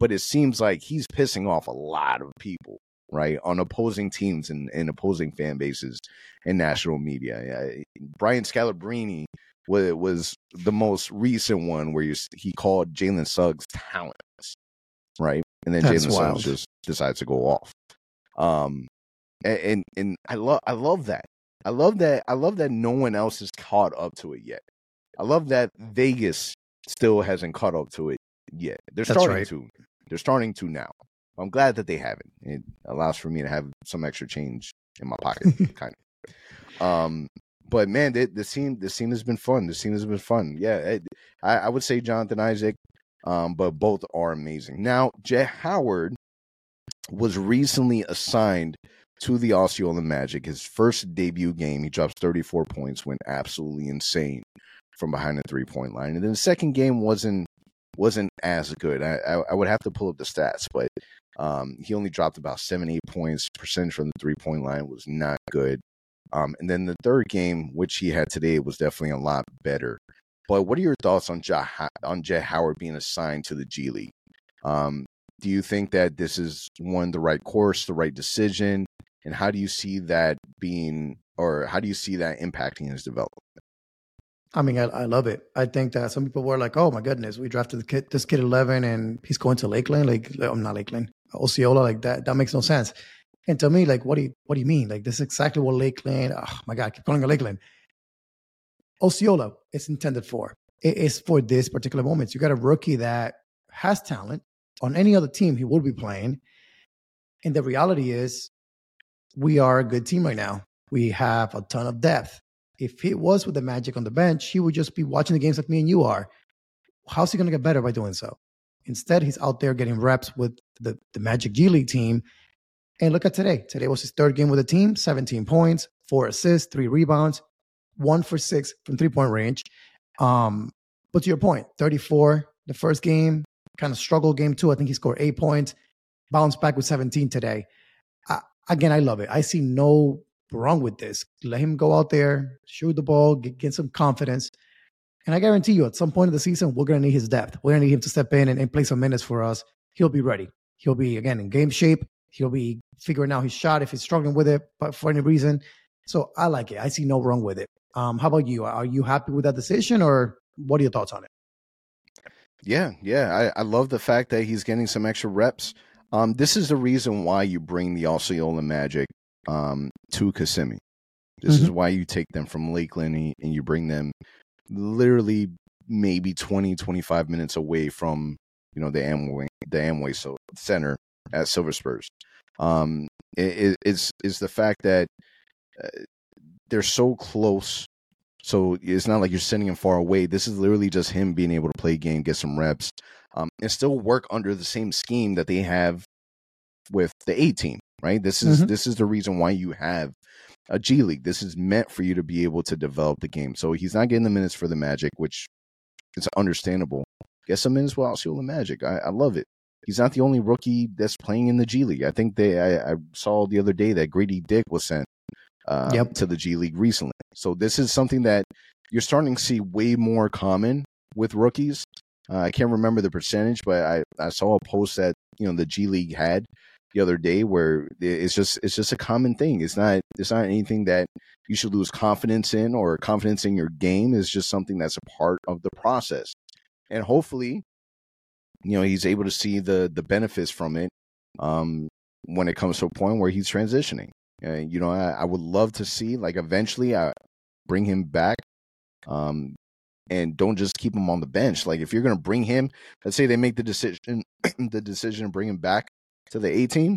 Speaker 2: but it seems like he's pissing off a lot of people right on opposing teams and, and opposing fan bases and national media. Brian Scalabrine was, was the most recent one where you, he called Jalen Suggs talentless, right? And then Jalen Suggs just decides to go off. Um, and, and and I love I love that. I love that. I love that no one else has caught up to it yet. I love that Vegas still hasn't caught up to it yet. They're That's starting right. to. They're starting to now. I'm glad that they haven't. It allows for me to have some extra change in my pocket, kind of. Um, but man, the, the scene the scene has been fun. The scene has been fun. Yeah, it, I, I would say Jonathan Isaac, um, but both are amazing. Now, Jett Howard was recently assigned to the Osceola Magic. His first debut game, he drops 34 points, went absolutely insane from behind the three point line. And then the second game wasn't wasn't as good. I, I, I would have to pull up the stats, but um, he only dropped about seven, eight points. Percentage from the three point line was not good. Um, and then the third game, which he had today, was definitely a lot better. But what are your thoughts on ja, on Jett Howard being assigned to the G League? Um, do you think that this is one the right course, the right decision, and how do you see that being, or how do you see that impacting his development?
Speaker 3: I mean, I, I love it. I think that some people were like, "Oh my goodness, we drafted kid, this kid eleven, and he's going to Lakeland." Like, I'm not Lakeland, Osceola. Like that, that makes no sense. And to me, like, what do you what do you mean? Like, this is exactly what Lakeland. Oh my God, I keep calling it Lakeland. Osceola is intended for. It is for this particular moment. You got a rookie that has talent. On any other team, he would be playing. And the reality is, we are a good team right now. We have a ton of depth. If he was with the Magic on the bench, he would just be watching the games like me and you are. How's he going to get better by doing so? Instead, he's out there getting reps with the, the Magic G League team. And look at today. Today was his third game with the team 17 points, four assists, three rebounds, one for six from three point range. Um, but to your point, 34 the first game, kind of struggle game two. I think he scored eight points, bounced back with 17 today. Again, I love it. I see no wrong with this. Let him go out there, shoot the ball, get, get some confidence. And I guarantee you, at some point of the season, we're going to need his depth. We're going to need him to step in and, and play some minutes for us. He'll be ready. He'll be, again, in game shape. He'll be figuring out his shot if he's struggling with it but for any reason. So I like it. I see no wrong with it. Um, how about you? Are you happy with that decision, or what are your thoughts on it?
Speaker 2: Yeah, yeah, I, I love the fact that he's getting some extra reps. Um, this is the reason why you bring the Osceola Magic um, to Kissimmee. This mm-hmm. is why you take them from Lakeland and you bring them literally maybe 20, 25 minutes away from you know the Amway the Amway so, Center at Silver Spurs. Um, it, it's is the fact that uh, they're so close. So it's not like you're sending him far away. This is literally just him being able to play a game, get some reps, um, and still work under the same scheme that they have with the A team. Right. This is mm-hmm. this is the reason why you have a G League. This is meant for you to be able to develop the game. So he's not getting the minutes for the Magic, which is understandable. Get some minutes with Osceola Magic. I, I love it. He's not the only rookie that's playing in the G League. I think they I, I saw the other day that Gradey Dick was sent uh, yep. to the G League recently. So this is something that you're starting to see way more common with rookies. Uh, I can't remember the percentage, but I, I saw a post that you know the G League had the other day where it's just it's just a common thing. It's not it's not anything that you should lose confidence in or confidence in your game. Is just something that's a part of the process, and hopefully, you know, he's able to see the the benefits from it um, when it comes to a point where he's transitioning. Uh, you know, I, I, would love to see like eventually I uh, bring him back. Um, and don't just keep him on the bench. Like if you're going to bring him, let's say they make the decision, the decision to bring him back to the A team.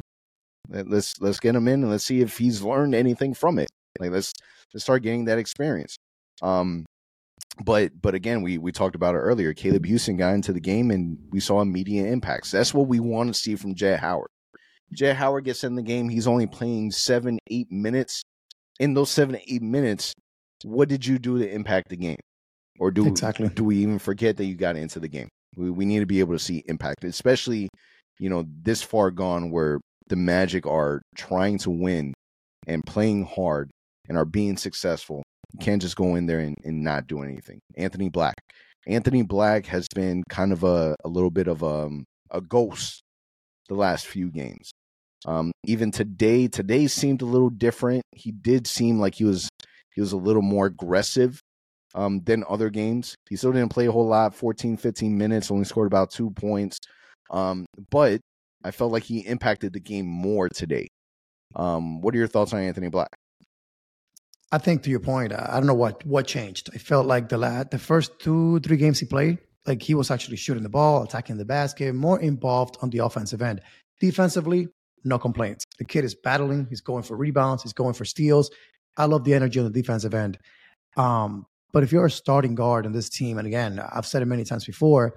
Speaker 2: Let's let's get him in and let's see if he's learned anything from it. Like let's let's start getting that experience. Um, but but again, we we talked about it earlier. Caleb Houstan got into the game and we saw immediate impacts. That's what we want to see from Jett Howard. Jett Howard gets in the game. He's only playing seven, eight minutes. In those seven, eight minutes, what did you do to impact the game? Or do exactly. do we even forget that you got into the game? We, we need to be able to see impact, especially you know this far gone where the Magic are trying to win and playing hard and are being successful. You can't just go in there and, and not do anything. Anthony Black. Anthony Black has been kind of a, a little bit of a, um, a ghost the last few games. Um, even today, today seemed a little different. He did seem like he was he was a little more aggressive um, than other games. He still didn't play a whole lot, 14, 15 minutes, only scored about two points. Um, but I felt like he impacted the game more today. Um, what are your thoughts on Anthony Black?
Speaker 3: I think to your point, I don't know what what changed. I felt like the la- the first two three games he played, like he was actually shooting the ball, attacking the basket, more involved on the offensive end. Defensively, no complaints. The kid is battling. He's going for rebounds. He's going for steals. I love the energy on the defensive end. Um, but if you're a starting guard in this team, and again, I've said it many times before,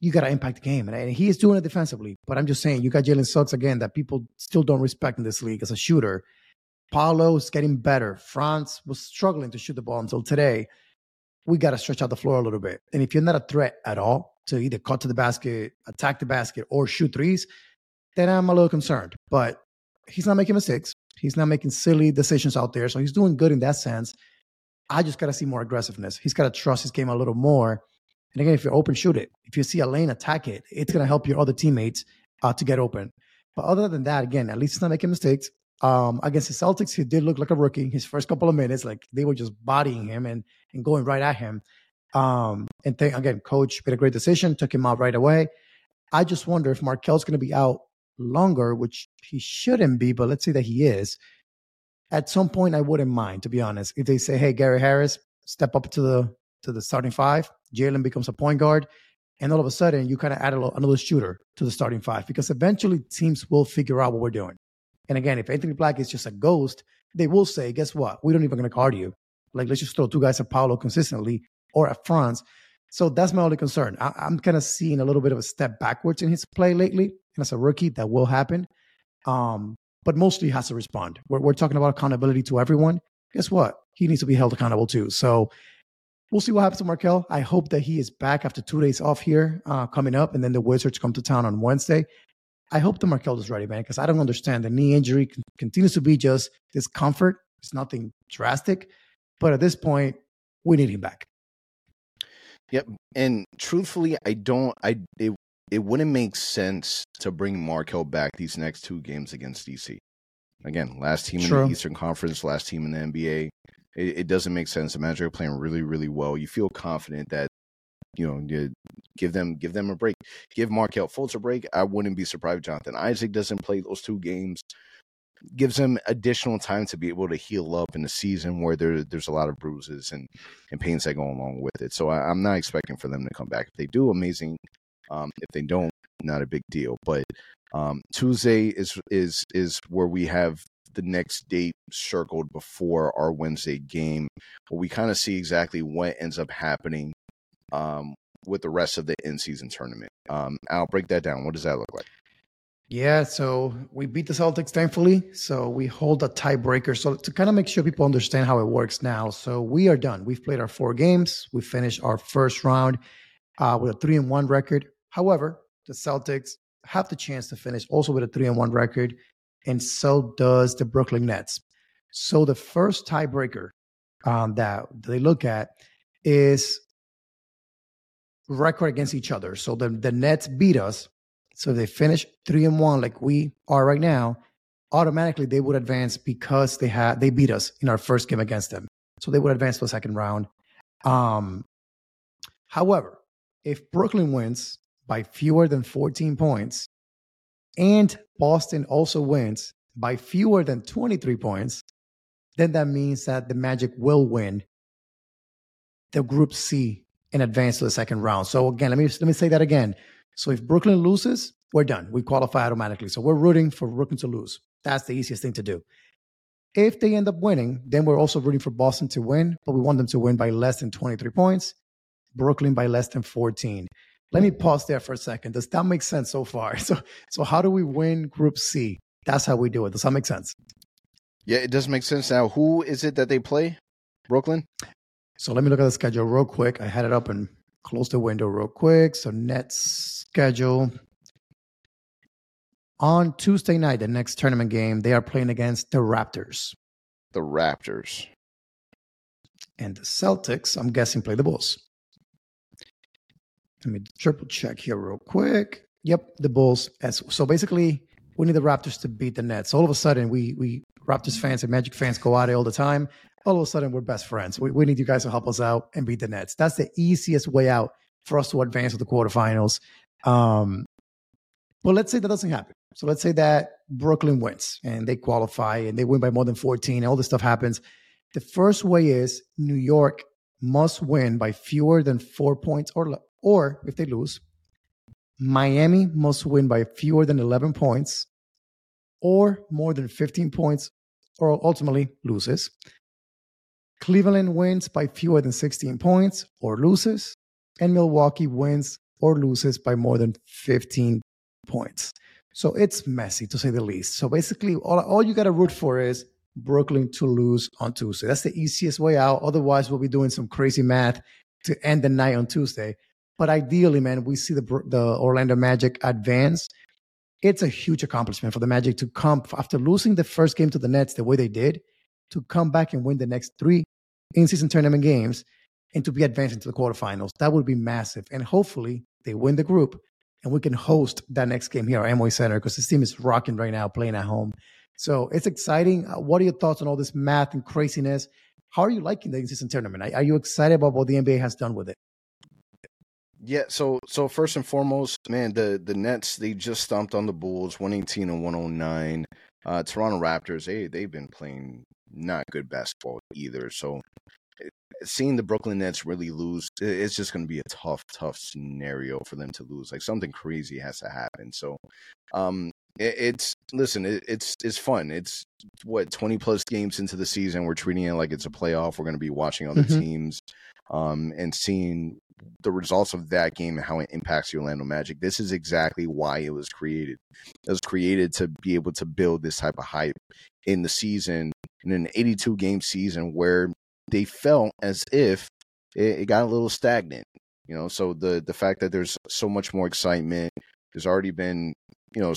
Speaker 3: you got to impact the game. And he is doing it defensively. But I'm just saying, you got Jalen Suggs again that people still don't respect in this league as a shooter. Paolo's getting better. Franz was struggling to shoot the ball until today. We got to stretch out the floor a little bit. And if you're not a threat at all to either cut to the basket, attack the basket, or shoot threes, then I'm a little concerned. But he's not making mistakes. He's not making silly decisions out there. So he's doing good in that sense. I just got to see more aggressiveness. He's got to trust his game a little more. And again, if you're open, shoot it. If you see a lane, attack it. It's going to help your other teammates uh, to get open. But other than that, again, at least he's not making mistakes. Um, against the Celtics, he did look like a rookie. His first couple of minutes, like they were just bodying him and and going right at him. Um, and th- again, coach made a great decision, took him out right away. I just wonder if Markelle's going to be out longer, which he shouldn't be, but let's say that he is. At some point, I wouldn't mind, to be honest, if they say, "Hey, Gary Harris, step up to the to the starting five. Jalen becomes a point guard, and all of a sudden, you kind of add a, another shooter to the starting five because eventually teams will figure out what we're doing. And again, if Anthony Black is just a ghost, they will say, "Guess what? We don't even to guard you. Like, let's just throw two guys at Paolo consistently or at Franz." So that's my only concern. I, am kind of seeing a little bit of a step backwards in his play lately. And as a rookie, that will happen. Um, but mostly has to respond. We're, we're talking about accountability to everyone. Guess what? He needs to be held accountable too. So we'll see what happens to Markelle. I hope that he is back after two days off here uh, coming up, and then the Wizards come to town on Wednesday. I hope the Markelle is ready, man, because I don't understand. The knee injury continues to be just discomfort. It's nothing drastic, but at this point, we need him back.
Speaker 2: Yep, and truthfully, I don't. I it it wouldn't make sense to bring Markelle back these next two games against DC. Again, last team True. in the Eastern Conference, last team in the NBA. It, it, doesn't make sense. The Magic are playing really, really well. You feel confident that you know you give them give them a break. Give Markelle Fultz a break. I wouldn't be surprised if Jonathan Isaac doesn't play those two games. Gives them additional time to be able to heal up in a season where there, there's a lot of bruises and, and pains that go along with it. So I, I'm not expecting for them to come back. If they do, amazing. Um, if they don't, not a big deal. But um, Tuesday is is is where we have the next date circled before our Wednesday game, where we kind of see exactly what ends up happening um, with the rest of the in season tournament. Um, I'll break that down. What does that look like?
Speaker 3: Yeah, so we beat the Celtics, thankfully. So we hold a tiebreaker. So to kind of make sure people understand how it works now. So we are done. We've played our four games. We finished our first round uh, with a three and one record. However, the Celtics have the chance to finish also with a three and one record, and so does the Brooklyn Nets. So the first tiebreaker um, that they look at is record against each other. So the, the Nets beat us. So they finish three and one like we are right now. Automatically they would advance because they had they beat us in our first game against them. So they would advance to the second round. Um, however, if Brooklyn wins by fewer than 14 points, and Boston also wins by fewer than 23 points, then that means that the Magic will win the Group C and advance to the second round. So again, let me let me say that again. So if Brooklyn loses, we're done. We qualify automatically. So we're rooting for Brooklyn to lose. That's the easiest thing to do. If they end up winning, then we're also rooting for Boston to win, but we want them to win by less than 23 points, Brooklyn by less than 14. Let me pause there for a second. Does that make sense so far? So, so how do we win Group C? That's how we do it. Does that make sense?
Speaker 2: Yeah, it does make sense. Now, who is it that they play? Brooklyn.
Speaker 3: So let me look at the schedule real quick. I had it up and closed the window real quick. So Nets schedule on Tuesday night, the next tournament game, they are playing against the Raptors.
Speaker 2: The Raptors.
Speaker 3: And the Celtics, I'm guessing, play the Bulls. Let me triple check here real quick. Yep, the Bulls. So basically, we need the Raptors to beat the Nets. All of a sudden, we we Raptors fans and Magic fans go it all the time. All of a sudden, we're best friends. We, we need you guys to help us out and beat the Nets. That's the easiest way out for us to advance to the quarterfinals. Um, but let's say that doesn't happen. So let's say that Brooklyn wins and they qualify and they win by more than 14. And all this stuff happens. The first way is New York must win by fewer than four points or or if they lose, Miami must win by fewer than 11 points or more than 15 points or ultimately loses. Cleveland wins by fewer than 16 points or loses. And Milwaukee wins or loses by more than 15 points. So it's messy to say the least. So basically, all, all you got to root for is Brooklyn to lose on Tuesday. That's the easiest way out. Otherwise, we'll be doing some crazy math to end the night on Tuesday. But ideally, man, we see the the Orlando Magic advance. It's a huge accomplishment for the Magic to come after losing the first game to the Nets the way they did, to come back and win the next three in-season tournament games and to be advancing to the quarterfinals. That would be massive. And hopefully they win the group and we can host that next game here at Amway Center because this team is rocking right now, playing at home. So it's exciting. Uh, what are your thoughts on all this math and craziness? How are you liking the in-season tournament? Are you excited about what the NBA has done with it?
Speaker 2: Yeah, so so first and foremost, man, the the Nets they just stomped on the Bulls, one eighteen and one oh nine. Uh, Toronto Raptors, they they've been playing not good basketball either. So seeing the Brooklyn Nets really lose, it's just going to be a tough, tough scenario for them to lose. Like something crazy has to happen. So, um, it, it's listen, it, it's it's fun. It's what twenty plus games into the season. We're treating it like it's a playoff. We're going to be watching other mm-hmm. teams, um, and seeing the results of that game and how it impacts the Orlando Magic. This is exactly why it was created. It was created to be able to build this type of hype in the season in an 82 game season where they felt as if it, it got a little stagnant. You know, so the the fact that there's so much more excitement, there's already been you know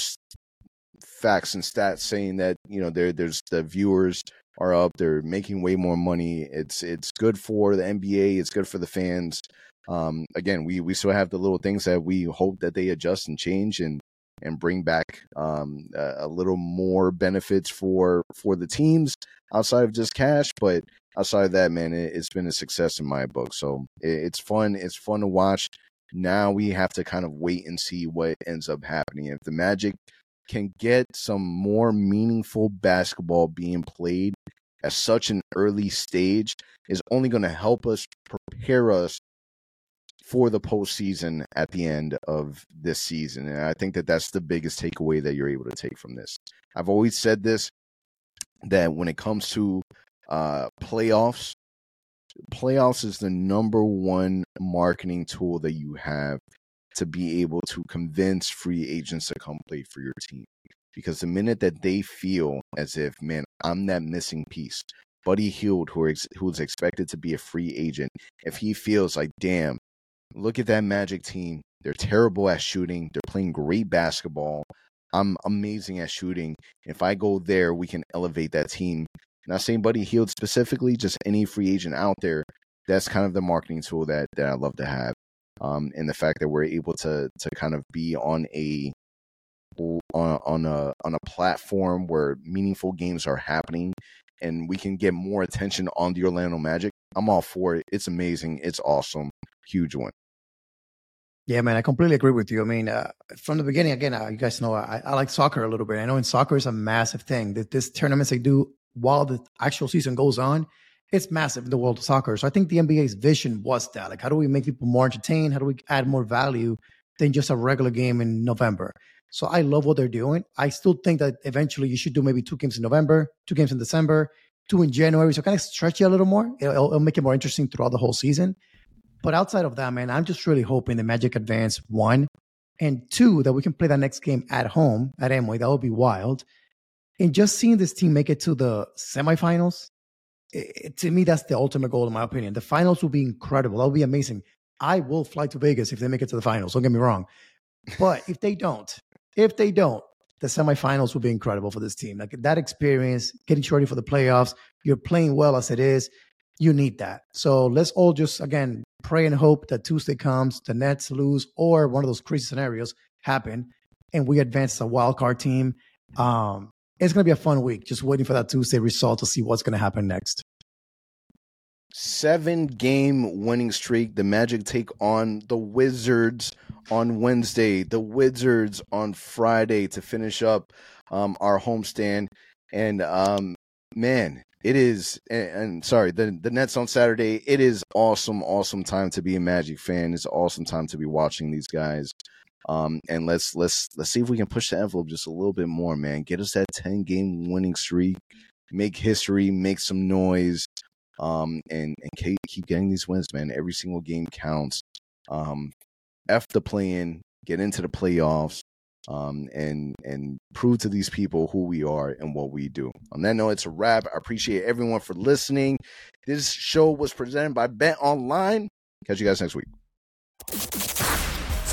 Speaker 2: facts and stats saying that you know there there's the viewers are up, they're making way more money. It's it's good for the NBA, it's good for the fans. Um, again, we we still have the little things that we hope that they adjust and change and and bring back um, a, a, little more benefits for for the teams outside of just cash. But outside of that, man, it, has been a success in my book. So it, it's fun. It's fun to watch. Now we have to kind of wait and see what ends up happening. If the Magic can get some more meaningful basketball being played at such an early stage, is only going to help us prepare us for the postseason at the end of this season. And I think that that's the biggest takeaway that you're able to take from this. I've always said this that when it comes to uh, playoffs, playoffs is the number one marketing tool that you have to be able to convince free agents to come play for your team. Because the minute that they feel as if, man, I'm that missing piece, Buddy Hield, who is, who's expected to be a free agent, if he feels like, damn, look at that Magic team. They're terrible at shooting. They're playing great basketball. I'm amazing at shooting. If I go there, we can elevate that team. Not saying Buddy Hield specifically, just any free agent out there. That's kind of the marketing tool that that I love to have. Um, and the fact that we're able to to kind of be on a on, on a on a platform where meaningful games are happening and we can get more attention on the Orlando Magic. I'm all for it. It's amazing. It's awesome. Huge one.
Speaker 3: Yeah, man, I completely agree with you. I mean, uh, from the beginning, again, uh, you guys know I, I, like soccer a little bit. I know in soccer is a massive thing. That this tournaments they do while the actual season goes on, it's massive in the world of soccer. So I think the NBA's vision was that, like, how do we make people more entertained? How do we add more value than just a regular game in November? So I love what they're doing. I still think that eventually you should do maybe two games in November, two games in December, two in January. So kind of stretch it a little more. It'll, it'll make it more interesting throughout the whole season. But outside of that, man, I'm just really hoping the Magic advance one and two that we can play that next game at home at Amway. That would be wild. And just seeing this team make it to the semifinals, it, to me, that's the ultimate goal, in my opinion. The finals will be incredible. That will be amazing. I will fly to Vegas if they make it to the finals. Don't get me wrong. But if they don't, if they don't, the semifinals will be incredible for this team. Like that experience, getting ready for the playoffs, you're playing well as it is you need that. So let's all just again pray and hope that Tuesday comes, the Nets lose, or one of those crazy scenarios happen, and we advance as a wild card team. Um, it's gonna be a fun week. Just waiting for that Tuesday result to see what's gonna happen next.
Speaker 2: Seven game winning streak. The Magic take on the Wizards on Wednesday. The Wizards on Friday to finish up um, our homestand. And um, man, it is and, and, sorry the the nets on saturday it is awesome awesome time to be a magic fan. It's awesome time to be watching these guys. Um and let's let's let's see if we can push the envelope just a little bit more man. Get us that 10 game winning streak make history make some noise um and and keep getting these wins man. Every single game counts. Um F the play in, get into the playoffs, um, and and prove to these people who we are and what we do. On that note, it's a wrap. I appreciate everyone for listening. This show was presented by BetOnline. Catch you guys next week.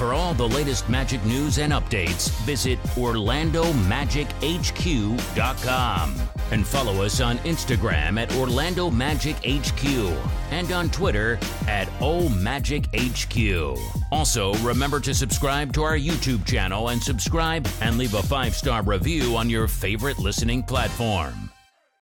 Speaker 1: For all the latest Magic news and updates, visit OrlandoMagicHQ.com and follow us on Instagram at Orlando Magic HQ and on Twitter at OMagicHQ. Also, remember to subscribe to our YouTube channel and subscribe and leave a five star review on your favorite listening platform.